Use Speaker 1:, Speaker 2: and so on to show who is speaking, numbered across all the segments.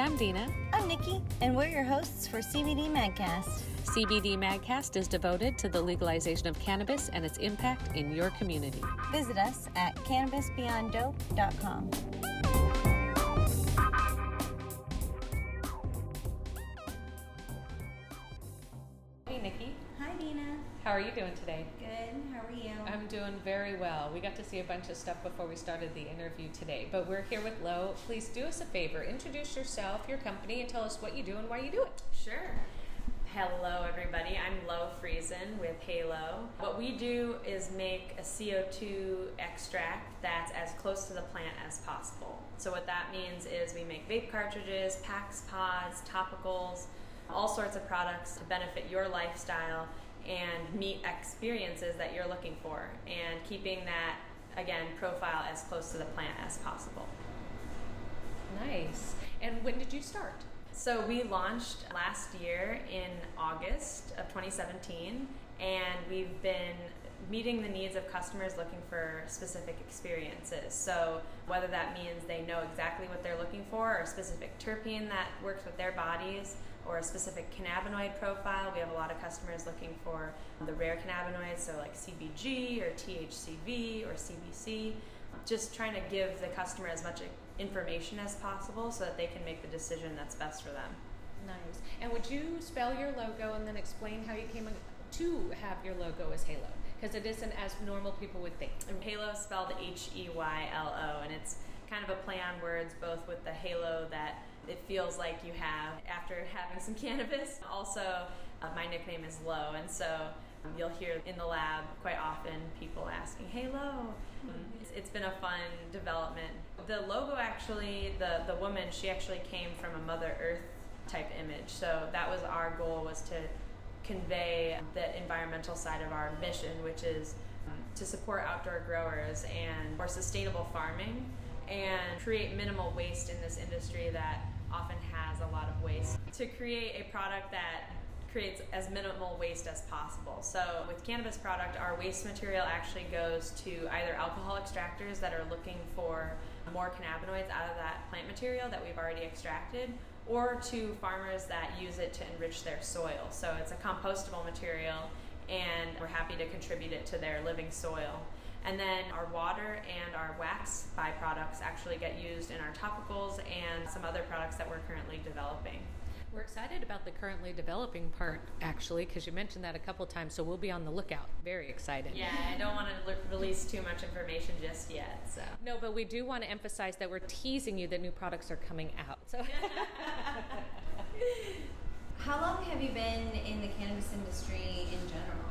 Speaker 1: I'm Dina.
Speaker 2: I'm Nikki, and we're your hosts for CBD Magcast.
Speaker 1: CBD Magcast is devoted to the legalization of cannabis and its impact in your community.
Speaker 2: Visit us at cannabisbeyonddope.com.
Speaker 1: Hey, Nikki.
Speaker 2: Hi, Dina.
Speaker 1: How are you doing today?
Speaker 2: Good. How are you?
Speaker 1: Doing very well. We got to see a bunch of stuff before we started the interview today, but we're here with Lo. Please do us a favor. Introduce yourself, your company, and tell us what you do and why you do it.
Speaker 3: Sure. Hello, everybody. I'm Lo Friesen with Heylo. What we do is make a CO2 extract that's as close to the plant as possible. So, what that means is we make vape cartridges, packs, pods, topicals, all sorts of products to benefit your lifestyle and meet experiences that you're looking for, and keeping that, again, profile as close to the plant as possible.
Speaker 1: Nice. And when did you start?
Speaker 3: So we launched last year in August of 2017, and we've been meeting the needs of customers looking for specific experiences. So whether that means they know exactly what they're looking for, or a specific terpene that works with their bodies, or a specific cannabinoid profile. We have a lot of customers looking for the rare cannabinoids, so like CBG or THCV or CBC. Just trying to give the customer as much information as possible so that they can make the decision that's best for them.
Speaker 1: Nice. And would you spell your logo and then explain how you came to have your logo as Heylo? Because it isn't as normal people would think.
Speaker 3: And Heylo is spelled H E Y L O, and it's kind of a play on words both with the halo that it feels like you have after having some cannabis. Also, uh, my nickname is Lo, and so um, you'll hear in the lab quite often people asking, "Hey, Lo." It's, it's been a fun development. The logo actually, the the woman, she actually came from a Mother Earth type image. So that was our goal was to convey the environmental side of our mission, which is um, to support outdoor growers and more sustainable farming and create minimal waste in this industry that often has a lot of waste. To create a product that creates as minimal waste as possible. So with cannabis product, our waste material actually goes to either alcohol extractors that are looking for more cannabinoids out of that plant material that we've already extracted, or to farmers that use it to enrich their soil. So it's a compostable material and we're happy to contribute it to their living soil. And then our water and our wax byproducts actually get used in our topicals and some other products that we're currently developing.
Speaker 1: We're excited about the currently developing part, actually, because you mentioned that a couple times, so we'll be on the lookout. Very excited.
Speaker 3: Yeah, I don't want to l- release too much information just yet. So
Speaker 1: no, but we do want to emphasize that we're teasing you that new products are coming out. So.
Speaker 2: How long have you been in the cannabis industry in general?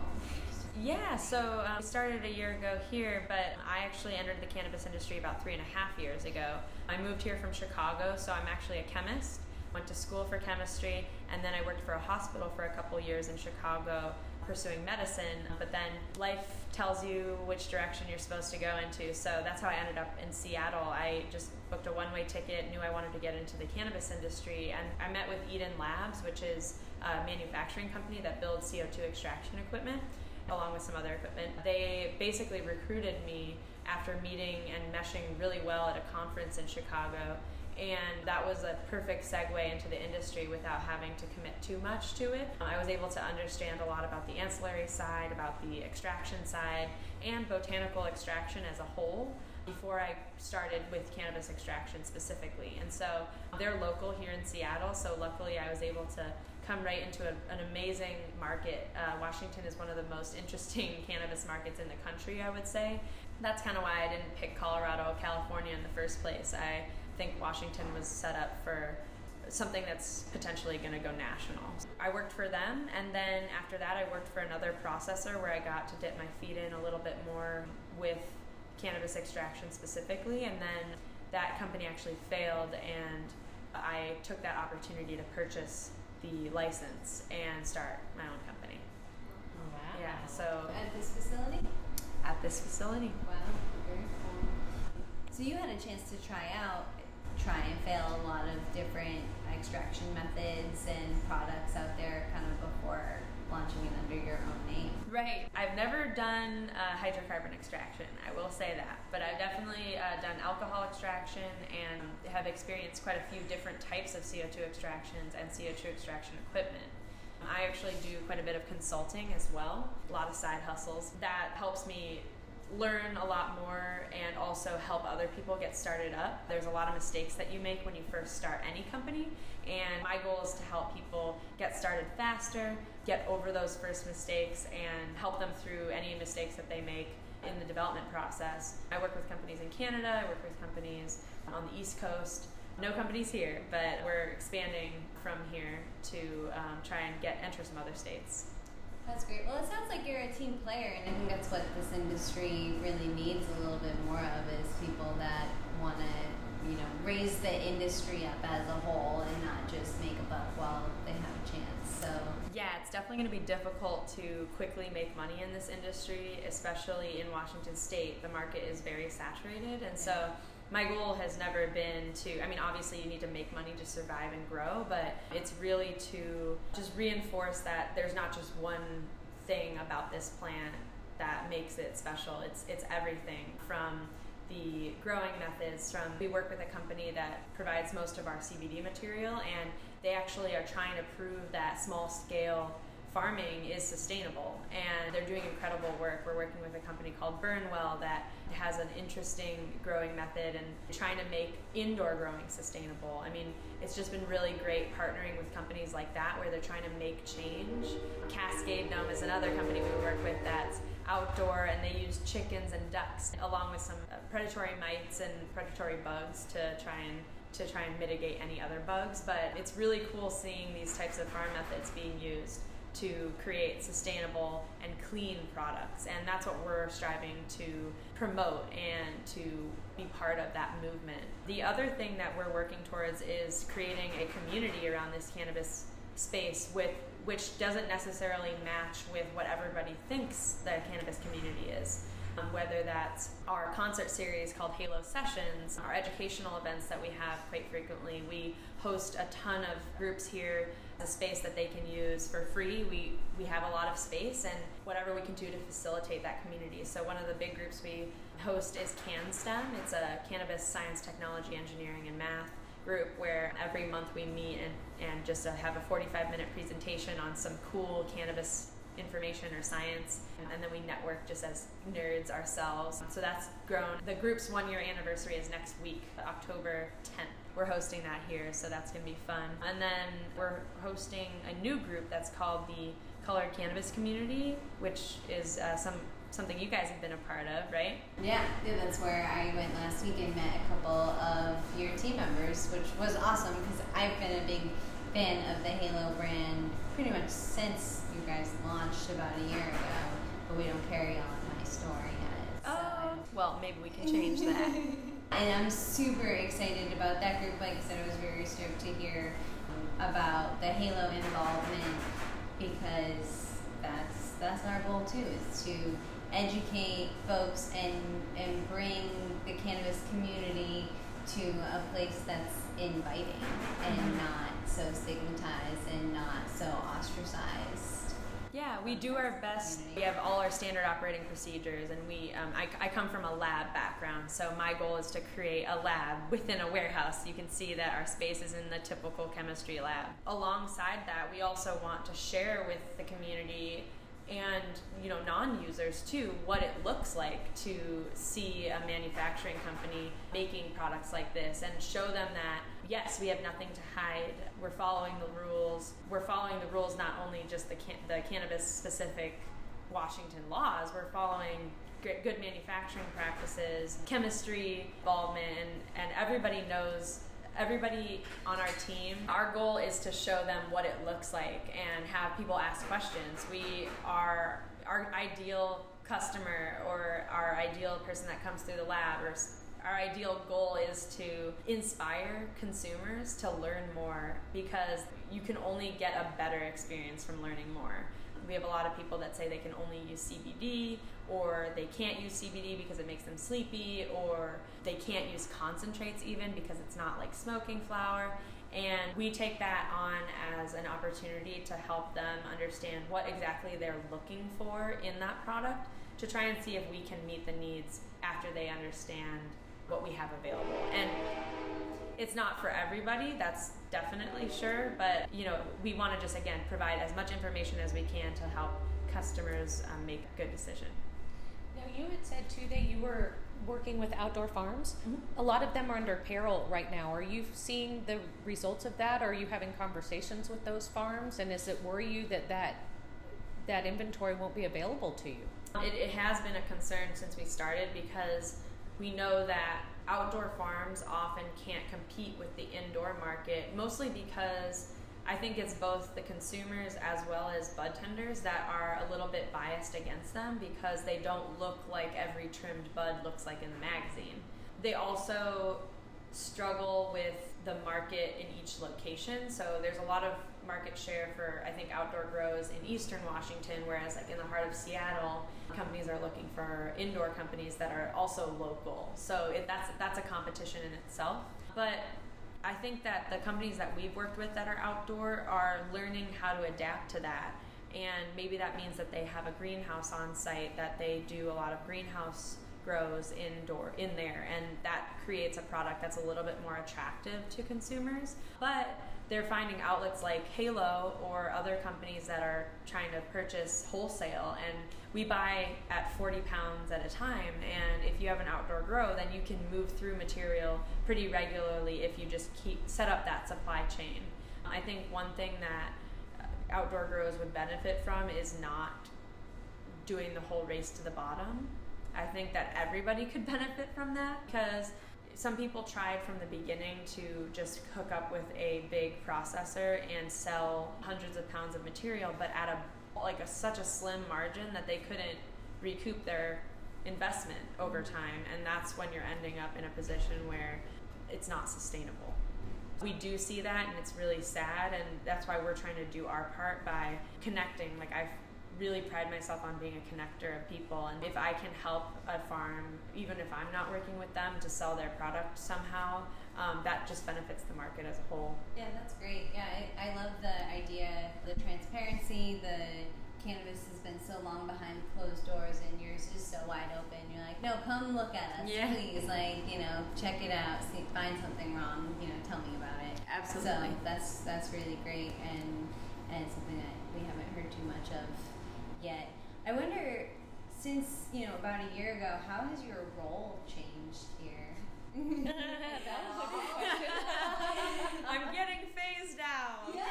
Speaker 3: Yeah, so um, we started a year ago here, but I actually entered the cannabis industry about three and a half years ago. I moved here from Chicago, so I'm actually a chemist. Went to school for chemistry, and then I worked for a hospital for a couple years in Chicago pursuing medicine. But then life tells you which direction you're supposed to go into, so that's how I ended up in Seattle. I just booked a one way ticket, knew I wanted to get into the cannabis industry, and I met with Eden Labs, which is a manufacturing company that builds CO2 extraction equipment along with some other equipment. They basically recruited me after meeting and meshing really well at a conference in Chicago. And that was a perfect segue into the industry without having to commit too much to it. I was able to understand a lot about the ancillary side, about the extraction side, and botanical extraction as a whole before I started with cannabis extraction specifically. And so they're local here in Seattle, so luckily I was able to come right into a, an amazing market. Uh, Washington is one of the most interesting cannabis markets in the country, I would say. That's kind of why I didn't pick Colorado, California in the first place. I think Washington was set up for something that's potentially going to go national. I worked for them, and then after that, I worked for another processor where I got to dip my feet in a little bit more with cannabis extraction specifically, and then that company actually failed, and I took that opportunity to purchase the license and start my own company.
Speaker 1: Wow.
Speaker 3: Yeah, so
Speaker 2: At this facility?
Speaker 3: at this facility.
Speaker 2: Wow, very cool. So you had a chance to try out, try and fail a lot of different extraction methods and products out there kind of before launching it under your own name.
Speaker 3: Right. I've never done uh, hydrocarbon extraction, I will say that. But I've definitely uh, done alcohol extraction and have experienced quite a few different types of CO2 extractions and CO2 extraction equipment. I actually do quite a bit of consulting as well, a lot of side hustles. That helps me learn a lot more and also help other people get started up. There's a lot of mistakes that you make when you first start any company, and my goal is to help people get started faster, get over those first mistakes, and help them through any mistakes that they make in the development process. I work with companies in Canada, I work with companies on the East Coast. No companies here, but we're expanding from here to um, try and get interest from other states.
Speaker 2: That's great. Well, it sounds like you're a team player, and I think that's what this industry really needs a little bit more of is people that want to, you know, raise the industry up as a whole and not just make a buck while they have a chance. So
Speaker 3: yeah, it's definitely going to be difficult to quickly make money in this industry, especially in Washington State. The market is very saturated, and so my goal has never been to i mean obviously you need to make money to survive and grow but it's really to just reinforce that there's not just one thing about this plant that makes it special. It's it's everything from the growing methods from we work with a company that provides most of our cbd material and they actually are trying to prove that small scale farming is sustainable and they're doing incredible work. We're working with a company called Burnwell that has an interesting growing method and trying to make indoor growing sustainable. I mean, it's just been really great partnering with companies like that where they're trying to make change. Cascade Gnome is another company we work with that's outdoor and they use chickens and ducks along with some uh, predatory mites and predatory bugs to try and to try and mitigate any other bugs but it's really cool seeing these types of farm methods being used to create sustainable and clean products. And that's what we're striving to promote and to be part of that movement. The other thing that we're working towards is creating a community around this cannabis space with which doesn't necessarily match with what everybody thinks the cannabis community is. Um, whether that's our concert series called Heylo Sessions, our educational events that we have quite frequently. We host a ton of groups here a space that they can use for free. We we have a lot of space and whatever we can do to facilitate that community. So one of the big groups we host is CanSTEM. It's a cannabis science, technology, engineering, and math group where every month we meet and, and just uh, have a 45 minute presentation on some cool cannabis information or science and then we network just as nerds ourselves so that's grown the group's one year anniversary is next week october 10th we're hosting that here, so that's going to be fun. And then we're hosting a new group that's called the Colored Cannabis Community, which is uh, some something you guys have been a part of, right?
Speaker 2: Yeah, yeah, that's where I went last week and met a couple of your team members, which was awesome because I've been a big fan of the Heylo brand pretty much since you guys launched about a year ago, but we don't carry on my story yet.
Speaker 3: So. Oh, well, maybe we can change that.
Speaker 2: And I'm super excited about that group. Like I said, I was very stoked to hear about the Heylo involvement because that's that's our goal too is to educate folks and and bring the cannabis community to a place that's inviting and mm-hmm. not so stigmatized and not so ostracized.
Speaker 3: Yeah, we do our best. We have all our standard operating procedures, and we. Um, I, I, come from a lab background, so my goal is to create a lab within a warehouse. You can see that our space is in the typical chemistry lab. Alongside that, we also want to share with the community and you know non-users too what it looks like to see a manufacturing company making products like this and show them that yes we have nothing to hide. We're following the rules. We're following the rules not only just the can- the cannabis specific Washington laws. We're following good manufacturing practices chemistry involvement and, and everybody knows everybody on our team, our goal is to show them what it looks like and have people ask questions. We are our ideal customer or our ideal person that comes through the lab or our ideal goal is to inspire consumers to learn more because you can only get a better experience from learning more. We have a lot of people that say they can only use CBD or they can't use CBD because it makes them sleepy, or they can't use concentrates even because it's not like smoking flower. And we take that on as an opportunity to help them understand what exactly they're looking for in that product to try and see if we can meet the needs after they understand what we have available. And it's not for everybody, that's definitely sure, but you know, we want to just again provide as much information as we can to help customers um, make a good decision.
Speaker 1: Now, you had said too that you were working with outdoor farms.
Speaker 3: Mm-hmm.
Speaker 1: A lot of them are under peril right now. Are you seeing the results of that? Are you having conversations with those farms? And is it worry you that that, that inventory won't be available to you?
Speaker 3: It, it has been a concern since we started because we know that outdoor farms often can't compete with the indoor market, mostly because I think it's both the consumers as well as bud tenders that are a little bit biased against them because they don't look like every trimmed bud looks like in the magazine. They also struggle with the market in each location. So there's a lot of market share for I think outdoor grows in eastern Washington, whereas like in the heart of Seattle, companies are looking for indoor companies that are also local. So it, that's that's a competition in itself. But I think that the companies that we've worked with that are outdoor are learning how to adapt to that. And maybe that means that they have a greenhouse on site, that they do a lot of greenhouse grows indoor in there and that creates a product that's a little bit more attractive to consumers. But they're finding outlets like Heylo or other companies that are trying to purchase wholesale and we buy at 40 pounds at a time and if you have an outdoor grow then you can move through material pretty regularly if you just keep set up that supply chain. I think one thing that uh, outdoor grows would benefit from is not doing the whole race to the bottom. I think that everybody could benefit from that because some people tried from the beginning to just hook up with a big processor and sell hundreds of pounds of material but at a like a, such a slim margin that they couldn't recoup their investment over time. And that's when you're ending up in a position where it's not sustainable. We do see that and it's really sad. And that's why we're trying to do our part by connecting. Like i really pride myself on being a connector of people and if i can help a farm even if i'm not working with them to sell their product somehow um, that just benefits the market as a whole.
Speaker 2: Yeah, that's great. Yeah, I, I love the idea, the transparency, the cannabis has been so long behind closed doors and yours is so wide open. You're like, no, come look at us, yeah. please. Like, you know, check it out. See, find something wrong. You know, tell me about it.
Speaker 3: Absolutely.
Speaker 2: So that's that's really great and and something that we haven't heard too much of yet. I wonder, since you know about a year ago, how has your role changed here?
Speaker 3: I'm getting phased out. Okay.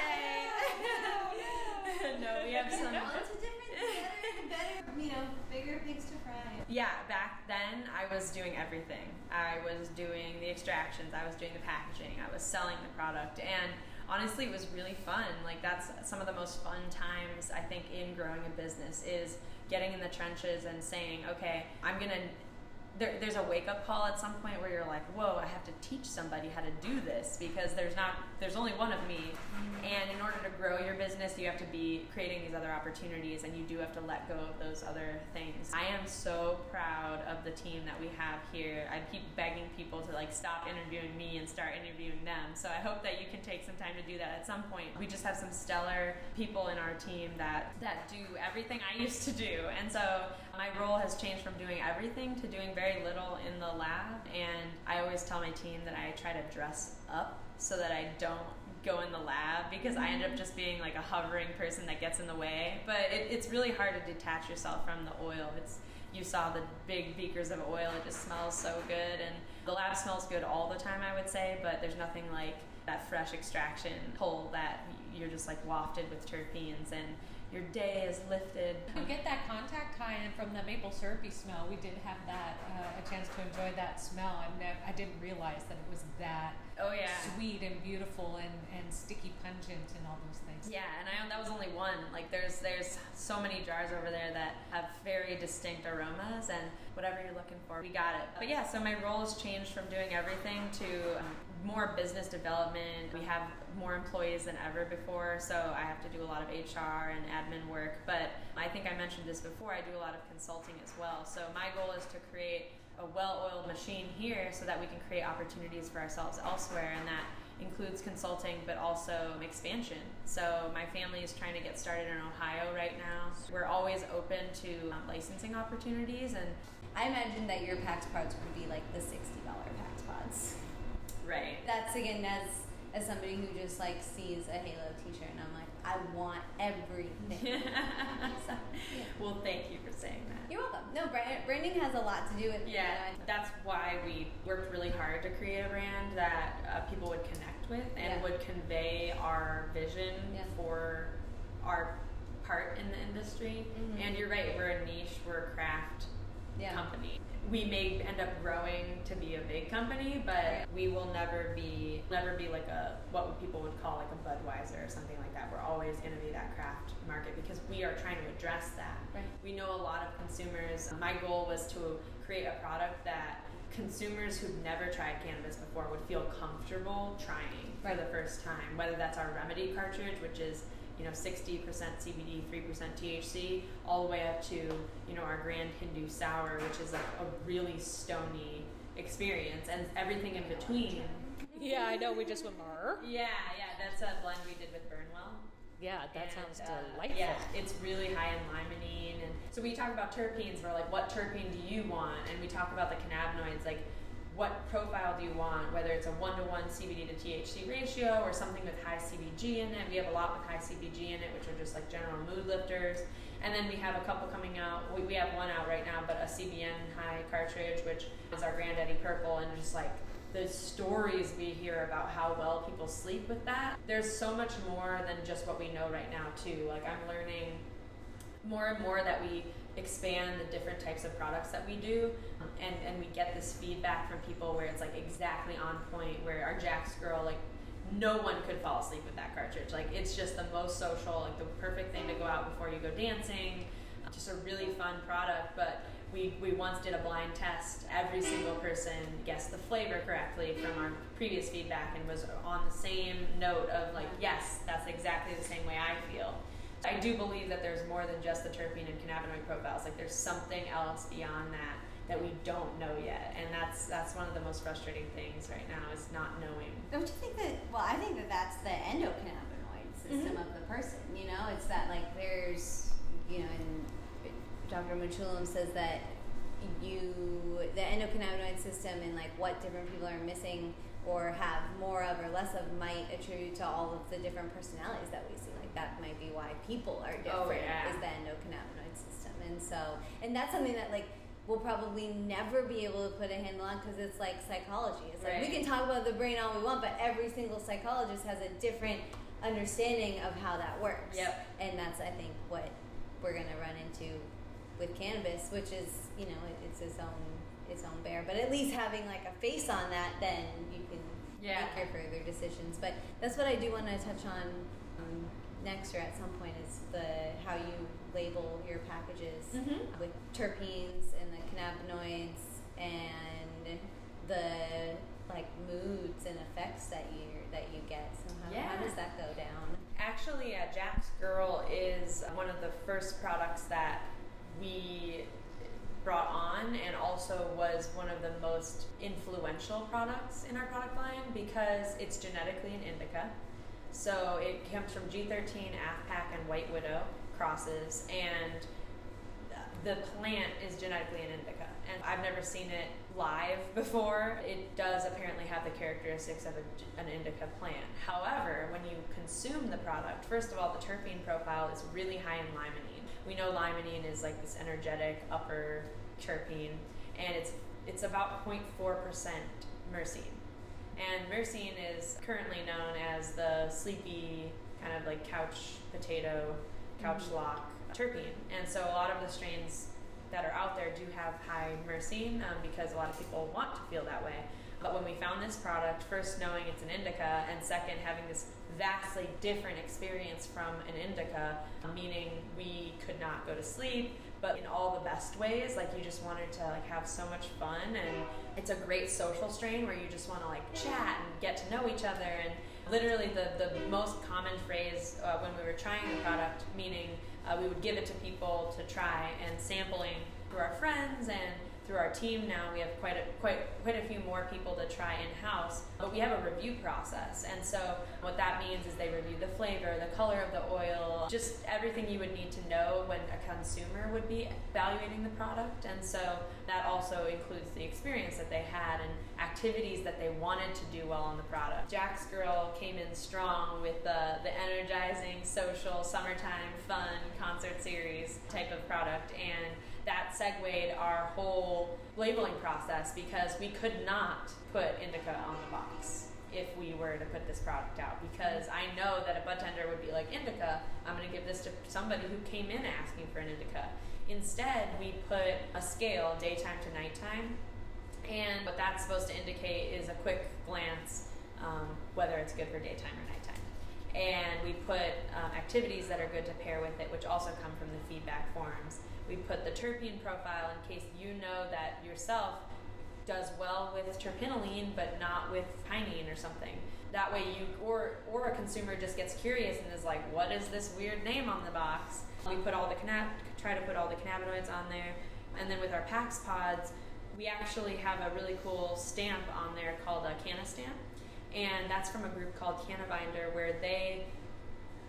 Speaker 2: Yeah.
Speaker 3: no, we have some.
Speaker 2: Lots of different, better, better, you know, bigger pigs to fry.
Speaker 3: Yeah, back then I was doing everything. I was doing the extractions. I was doing the packaging. I was selling the product, and honestly, it was really fun. Like that's some of the most fun times I think in growing a business is getting in the trenches and saying, okay, I'm gonna there, there's a wake up call at some point where you're like, whoa, I have to teach somebody how to do this because there's not there's only one of me, mm-hmm. and in order to grow your business, you have to be creating these other opportunities, and you do have to let go of those other things. I am so proud of the team that we have here. I keep begging people to like stop interviewing me and start interviewing them. So I hope that you can take some time to do that at some point. We just have some stellar people in our team that that do everything I used to do, and so my role has changed from doing everything to doing very little in the lab. And I always tell my team that I try to dress up so that I don't go in the lab because I end up just being like a hovering person that gets in the way. But it, it's really hard to detach yourself from the oil. It's you saw the big beakers of oil. It just smells so good, and the lab smells good all the time. I would say, but there's nothing like that fresh extraction pull that you're just like wafted with terpenes and your day is lifted.
Speaker 1: You get that contact high, and from the maple syrupy smell, we did have that uh, a chance to enjoy that smell. I, nev- I didn't realize that it was that
Speaker 3: oh yeah
Speaker 1: sweet and beautiful and, and sticky pungent and all those things.
Speaker 3: Yeah, and I that was only one. Like there's there's so many jars over there that have very distinct aromas and whatever you're looking for, we got it. But yeah, so my role has changed from doing everything to um, more business development. We have more employees than ever before, so I have to do a lot of HR and admin work. But I think I mentioned this before, I do a lot of consulting as well. So my goal is to create a well oiled machine here so that we can create opportunities for ourselves elsewhere and that includes consulting but also expansion. So my family is trying to get started in Ohio right now. We're always open to um, licensing opportunities and
Speaker 2: I imagine that your PAX pods would be like the sixty dollar PAX pods.
Speaker 3: Right.
Speaker 2: That's again as as somebody who just like sees a Heylo T-shirt and I'm like, I want everything. So, yeah.
Speaker 3: Well, thank you for saying that.
Speaker 2: You're welcome. No, brand, branding has a lot to do with
Speaker 3: Yeah,
Speaker 2: know,
Speaker 3: that's why we worked really hard to create a brand that uh, people would connect with and
Speaker 2: Yeah.
Speaker 3: would convey our vision
Speaker 2: Yeah.
Speaker 3: for our part in the industry.
Speaker 2: Mhm.
Speaker 3: And you're right, we're a niche, we're a craft company. We may end up growing to be a big company, but we will never be never be like a what people would call like a Budweiser or something like that. We're always going to be that craft market because we are trying to address that.
Speaker 2: Right.
Speaker 3: We know a lot of consumers. My goal was to create a product that consumers who've never tried cannabis before would feel comfortable trying for the first time. Whether that's our remedy cartridge, which is you know 60% CBD, 3% THC, all the way up to you know our Grand Hindu Sour, which is like a really stony experience, and everything in between.
Speaker 1: Yeah, I know. We just went more.
Speaker 3: Yeah, yeah, that's a blend we did with Burnwell.
Speaker 1: Yeah, that
Speaker 3: And,
Speaker 1: sounds
Speaker 3: uh,
Speaker 1: delightful.
Speaker 3: Yeah, it's really high in limonene, and so we talk about terpenes. We're like, what terpene do you want? And we talk about the cannabinoids, like what profile do you want? Whether it's a one-to-one CBD to THC ratio or something with high CBG in it. We have a lot with high CBG in it, which are just like general mood lifters. And then we have a couple coming out. We, we have one out right now, but a CBN high cartridge, which is our Granddaddy Purple, and just like the stories we hear about how well people sleep with that. There's so much more than just what we know right now, too. Like, I'm learning more and more that we expand the different types of products that we do and, and we get this feedback from people where it's like exactly on point where our Jack's girl like no one could fall asleep with that cartridge. Like it's just the most social like the perfect thing to go out before you go dancing. Just a really fun product but we, we once did a blind test. Every single person guessed the flavor correctly from our previous feedback and was on the same note of like yes that's exactly the same way i feel I do believe that there's more than just the terpene and cannabinoid profiles. Like there's something else beyond that that we don't know yet, and that's that's one of the most frustrating things right now is not knowing.
Speaker 2: Don't you think that? Well, I think that that's the endocannabinoid system
Speaker 3: Mhm.
Speaker 2: of the person. You know, it's that like there's, you know, and Dr. Mechoulam says that you the endocannabinoid system and like what different people are missing or have more of or less of might attribute to all of the different personalities that we see. That might be why people are different.
Speaker 3: Oh, yeah.
Speaker 2: Is the endocannabinoid system, and so and that's something that like we'll probably never be able to put a handle on because it's like psychology. It's like we can talk about the brain all we want, but every single psychologist has a different understanding of how that works.
Speaker 3: Yep.
Speaker 2: And that's I think what we're gonna run into with cannabis, which is you know it, it's its own its own bear. But at least having like a face on that, then you can
Speaker 3: Yeah.
Speaker 2: make your further decisions. But that's what I do want to touch on um, next or at some point is the how you label your packages
Speaker 3: Mhm.
Speaker 2: with terpenes and the cannabinoids and the like moods and effects that you that you get. So how, how does that go down?
Speaker 3: Actually, uh, Jack's Girl is one of the first products that we brought on and also was one of the most influential products in our product line because it's genetically an indica. So it comes from G13, Afpak, and White Widow crosses, and the plant is genetically an indica. And I've never seen it live before. It does apparently have the characteristics of a, an indica plant. However, when you consume the product, first of all, the terpene profile is really high in limonene. We know limonene is like this energetic upper terpene, and it's it's about 0.4% myrcene. And myrcene is currently known as the sleepy kind of like couch potato, couch
Speaker 2: Mhm.
Speaker 3: lock terpene. And so a lot of the strains that are out there do have high myrcene um, because a lot of people want to feel that way. But when we found this product, first knowing it's an indica, and second having this vastly different experience from an indica, meaning we could not go to sleep, but in all the best ways. Like you just wanted to like have so much fun, and it's a great social strain where you just want to like chat and get to know each other. And literally, the the most common phrase uh, when we were trying the product, meaning uh, we would give it to people to try and sampling through our friends and through our team now, we have quite a, quite quite a few more people to try in house. But we have a review process, and so what that means is they review the flavor, the color of the oil, just everything you would need to know when a consumer would be evaluating the product. And so that also includes the experience that they had and activities that they wanted to do well on the product. Jack's Girl came in strong with the, the energizing, social, summertime, fun concert series type of product. And that segued our whole labeling process because we could not put indica on the box if we were to put this product out because I know that a budtender would be like indica I'm going to give this to somebody who came in asking for an indica. Instead we put a scale daytime to nighttime and what that's supposed to indicate is a quick glance um, whether it's good for daytime or nighttime. And we put um, activities that are good to pair with it which also come from the feedback forms we put the terpene profile in case you know that yourself does well with terpinolene but not with pinene or something. That way you or or a consumer just gets curious and is like, what is this weird name on the box? We put all the cannab try to put all the cannabinoids on there. And then with our PAX pods, we actually have a really cool stamp on there called a Canna stamp. And that's from a group called Cannabinder where they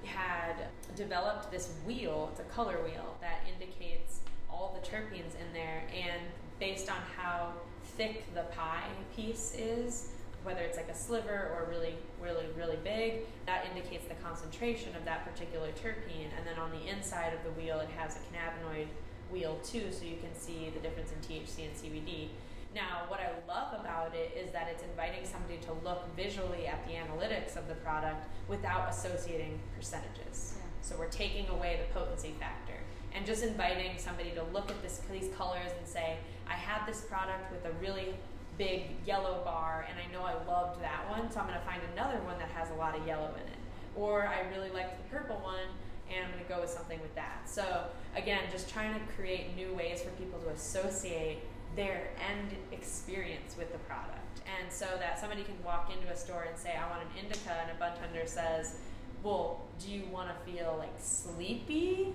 Speaker 3: had developed this wheel, it's a color wheel, that indicates all the terpenes in there. And based on how thick the pie piece is, whether it's like a sliver or really, really, really big, that indicates the concentration of that particular terpene. And then on the inside of the wheel, it has a cannabinoid wheel too, so you can see the difference in THC and CBD. Now, what I love about it is that it's inviting somebody to look visually at the analytics of the product without associating percentages. Yeah. So we're taking away the potency factor and just inviting somebody to look at this, these colors and say, I had this product with a really big yellow bar and I know I loved that one, so I'm going to find another one that has a lot of yellow in it. Or I really liked the purple one and I'm going to go with something with that. So, again, just trying to create new ways for people to associate their end experience with the product. And so that somebody can walk into a store and say, I want an indica, and a budtender says, Well, do you want to feel like sleepy?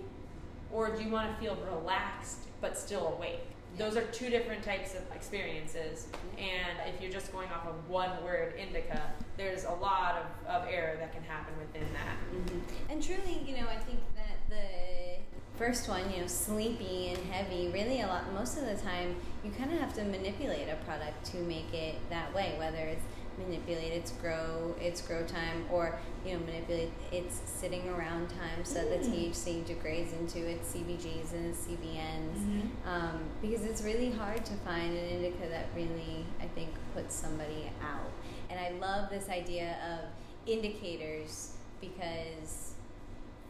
Speaker 3: Or do you want to feel relaxed but still awake? Those are two different types of experiences. And if you're just going off of one word, indica, there's a lot of, of error that can happen within that.
Speaker 2: Mm-hmm. And truly, you know, I think that the first one, you know, sleepy and heavy, really a lot, most of the time, you kind of have to manipulate a product to make it that way, whether it's manipulate its grow its grow time or you know manipulate its sitting around time so mm. the THC degrades into its CBGs and its CBNs mm-hmm. um, because it's really hard to find an indica that really I think puts somebody out and I love this idea of indicators because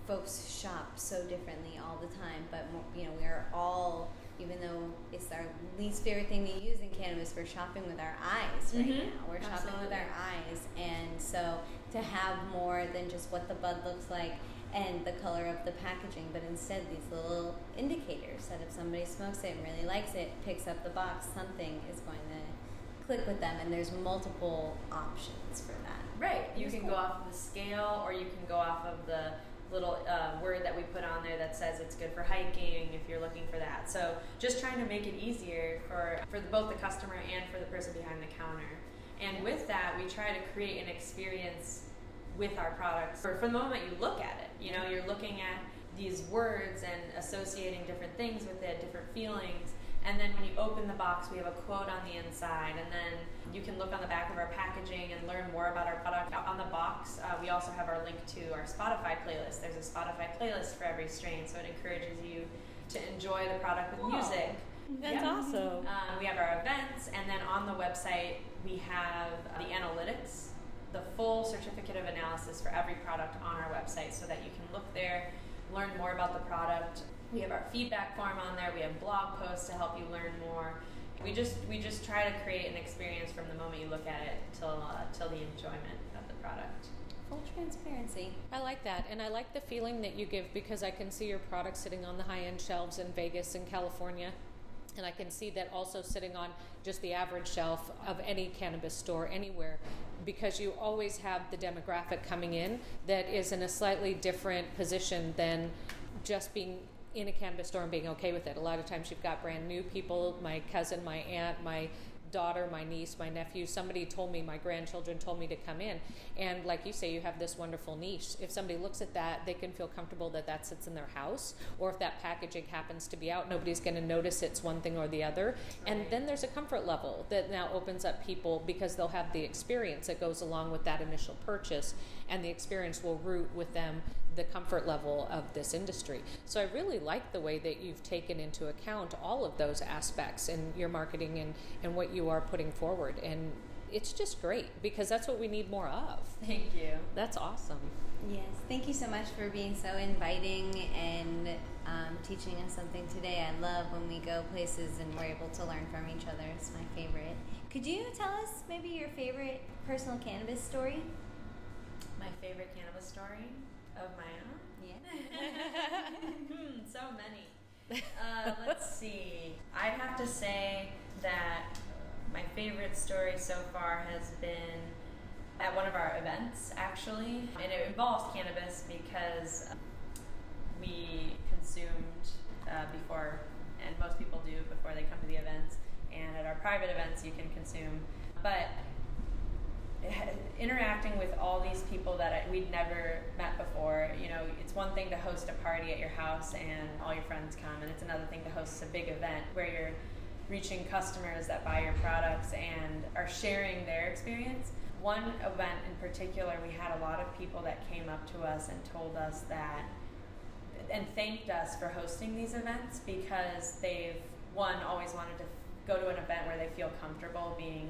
Speaker 2: folks shop so differently all the time but more, you know we are all even though it's our least favorite thing to use in cannabis, we're shopping with our eyes right mm-hmm. now. We're Absolutely. shopping with our eyes. And so to have more than just what the bud looks like and the color of the packaging, but instead these little indicators that if somebody smokes it and really likes it, picks up the box, something is going to click with them. And there's multiple options for that.
Speaker 3: Right. You can cool. go off of the scale or you can go off of the little uh, word that we put on there that says it's good for hiking if you're looking for that. So just trying to make it easier for, for both the customer and for the person behind the counter. And with that, we try to create an experience with our products for, for the moment you look at it. You know, you're looking at these words and associating different things with it, different feelings. And then when you open the box, we have a quote on the inside, and then you can look on the back of our packaging and learn more about our product. On the box, uh, we also have our link to our Spotify playlist. There's a Spotify playlist for every strain, so it encourages you to enjoy the product with music.
Speaker 1: That's yep. awesome.
Speaker 3: Um, we have our events, and then on the website, we have the analytics, the full certificate of analysis for every product on our website so that you can look there, learn more about the product, we have our feedback form on there. We have blog posts to help you learn more. We just we just try to create an experience from the moment you look at it till uh, till the enjoyment of the product.
Speaker 2: Full transparency.
Speaker 1: I like that, and I like the feeling that you give because I can see your product sitting on the high end shelves in Vegas and California. And I can see that also sitting on just the average shelf of any cannabis store anywhere because you always have the demographic coming in that is in a slightly different position than just being in a cannabis store and being okay with it. A lot of times you've got brand new people, my cousin, my aunt, my daughter, my niece, my nephew, somebody told me, my grandchildren told me to come in. And like you say, you have this wonderful niche. If somebody looks at that, they can feel comfortable that that sits in their house. Or if that packaging happens to be out, nobody's going to notice it's one thing or the other. And then there's a comfort level that now opens up people because they'll have the experience that goes along with that initial purchase. And the experience will root with them the comfort level of this industry. So I really like the way that you've taken into account all of those aspects in your marketing and, and what you are putting forward. And it's just great because that's what we need more of.
Speaker 3: Thank you.
Speaker 1: That's awesome.
Speaker 2: Yes, thank you so much for being so inviting and um, teaching us something today. I love when we go places and we're able to learn from each other. It's my favorite. Could you tell us maybe your favorite personal cannabis story?
Speaker 3: My favorite cannabis story? Of my own?
Speaker 2: Yeah.
Speaker 3: hmm, so many. Uh, let's see. I'd have to say that my favorite story so far has been at one of our events, actually. And it involves cannabis because we consumed uh, before, and most people do before they come to the events. And at our private events, you can consume. But interacting with all these people that we'd never met before. You know, it's one thing to host a party at your house and all your friends come, and it's another thing to host a big event where you're reaching customers that buy your products and are sharing their experience. One event in particular, we had a lot of people that came up to us and told us that and thanked us for hosting these events because they've one always wanted to go to an event where they feel comfortable being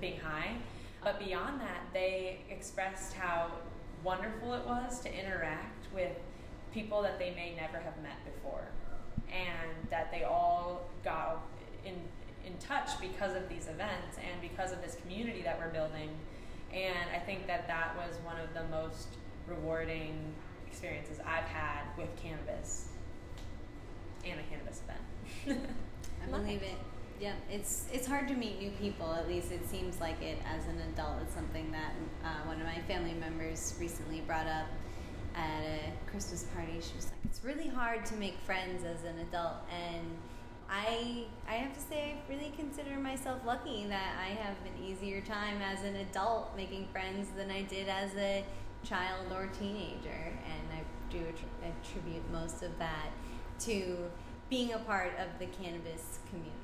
Speaker 3: being high but beyond that, they expressed how wonderful it was to interact with people that they may never have met before. And that they all got in, in touch because of these events and because of this community that we're building. And I think that that was one of the most rewarding experiences I've had with cannabis and a cannabis event.
Speaker 2: I believe it yeah, it's it's hard to meet new people. At least it seems like it as an adult. It's something that uh, one of my family members recently brought up at a Christmas party. She was like, "It's really hard to make friends as an adult," and I I have to say I really consider myself lucky that I have an easier time as an adult making friends than I did as a child or teenager, and I do attribute most of that to being a part of the cannabis community.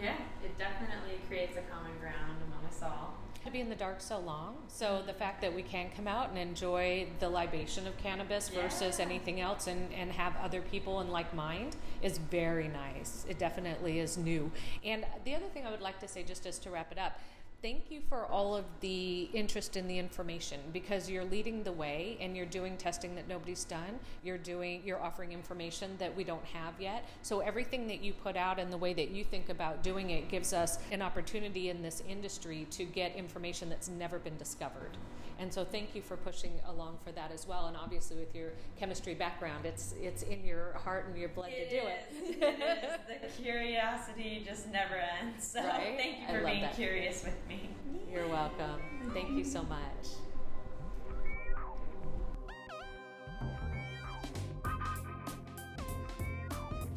Speaker 3: Yeah, it definitely creates a common ground among us all.
Speaker 1: To be in the dark so long, so the fact that we can come out and enjoy the libation of cannabis yeah. versus anything else and, and have other people in like mind is very nice. It definitely is new. And the other thing I would like to say, just as to wrap it up, thank you for all of the interest in the information because you're leading the way and you're doing testing that nobody's done. You're doing you're offering information that we don't have yet. So everything that you put out and the way that you think about doing it gives us an opportunity in this industry to get information that's never been discovered. And so thank you for pushing along for that as well. And obviously with your chemistry background, it's it's in your heart and your blood
Speaker 3: it
Speaker 1: to do
Speaker 3: is. it. it is. The curiosity just never ends. So right? thank you for being that. curious with me.
Speaker 1: You're welcome. Thank you so much.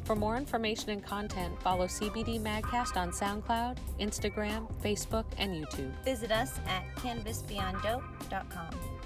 Speaker 1: For more information and content, follow CBD Magcast on SoundCloud, Instagram, Facebook, and YouTube.
Speaker 2: Visit us at cannabisbeyonddope.com.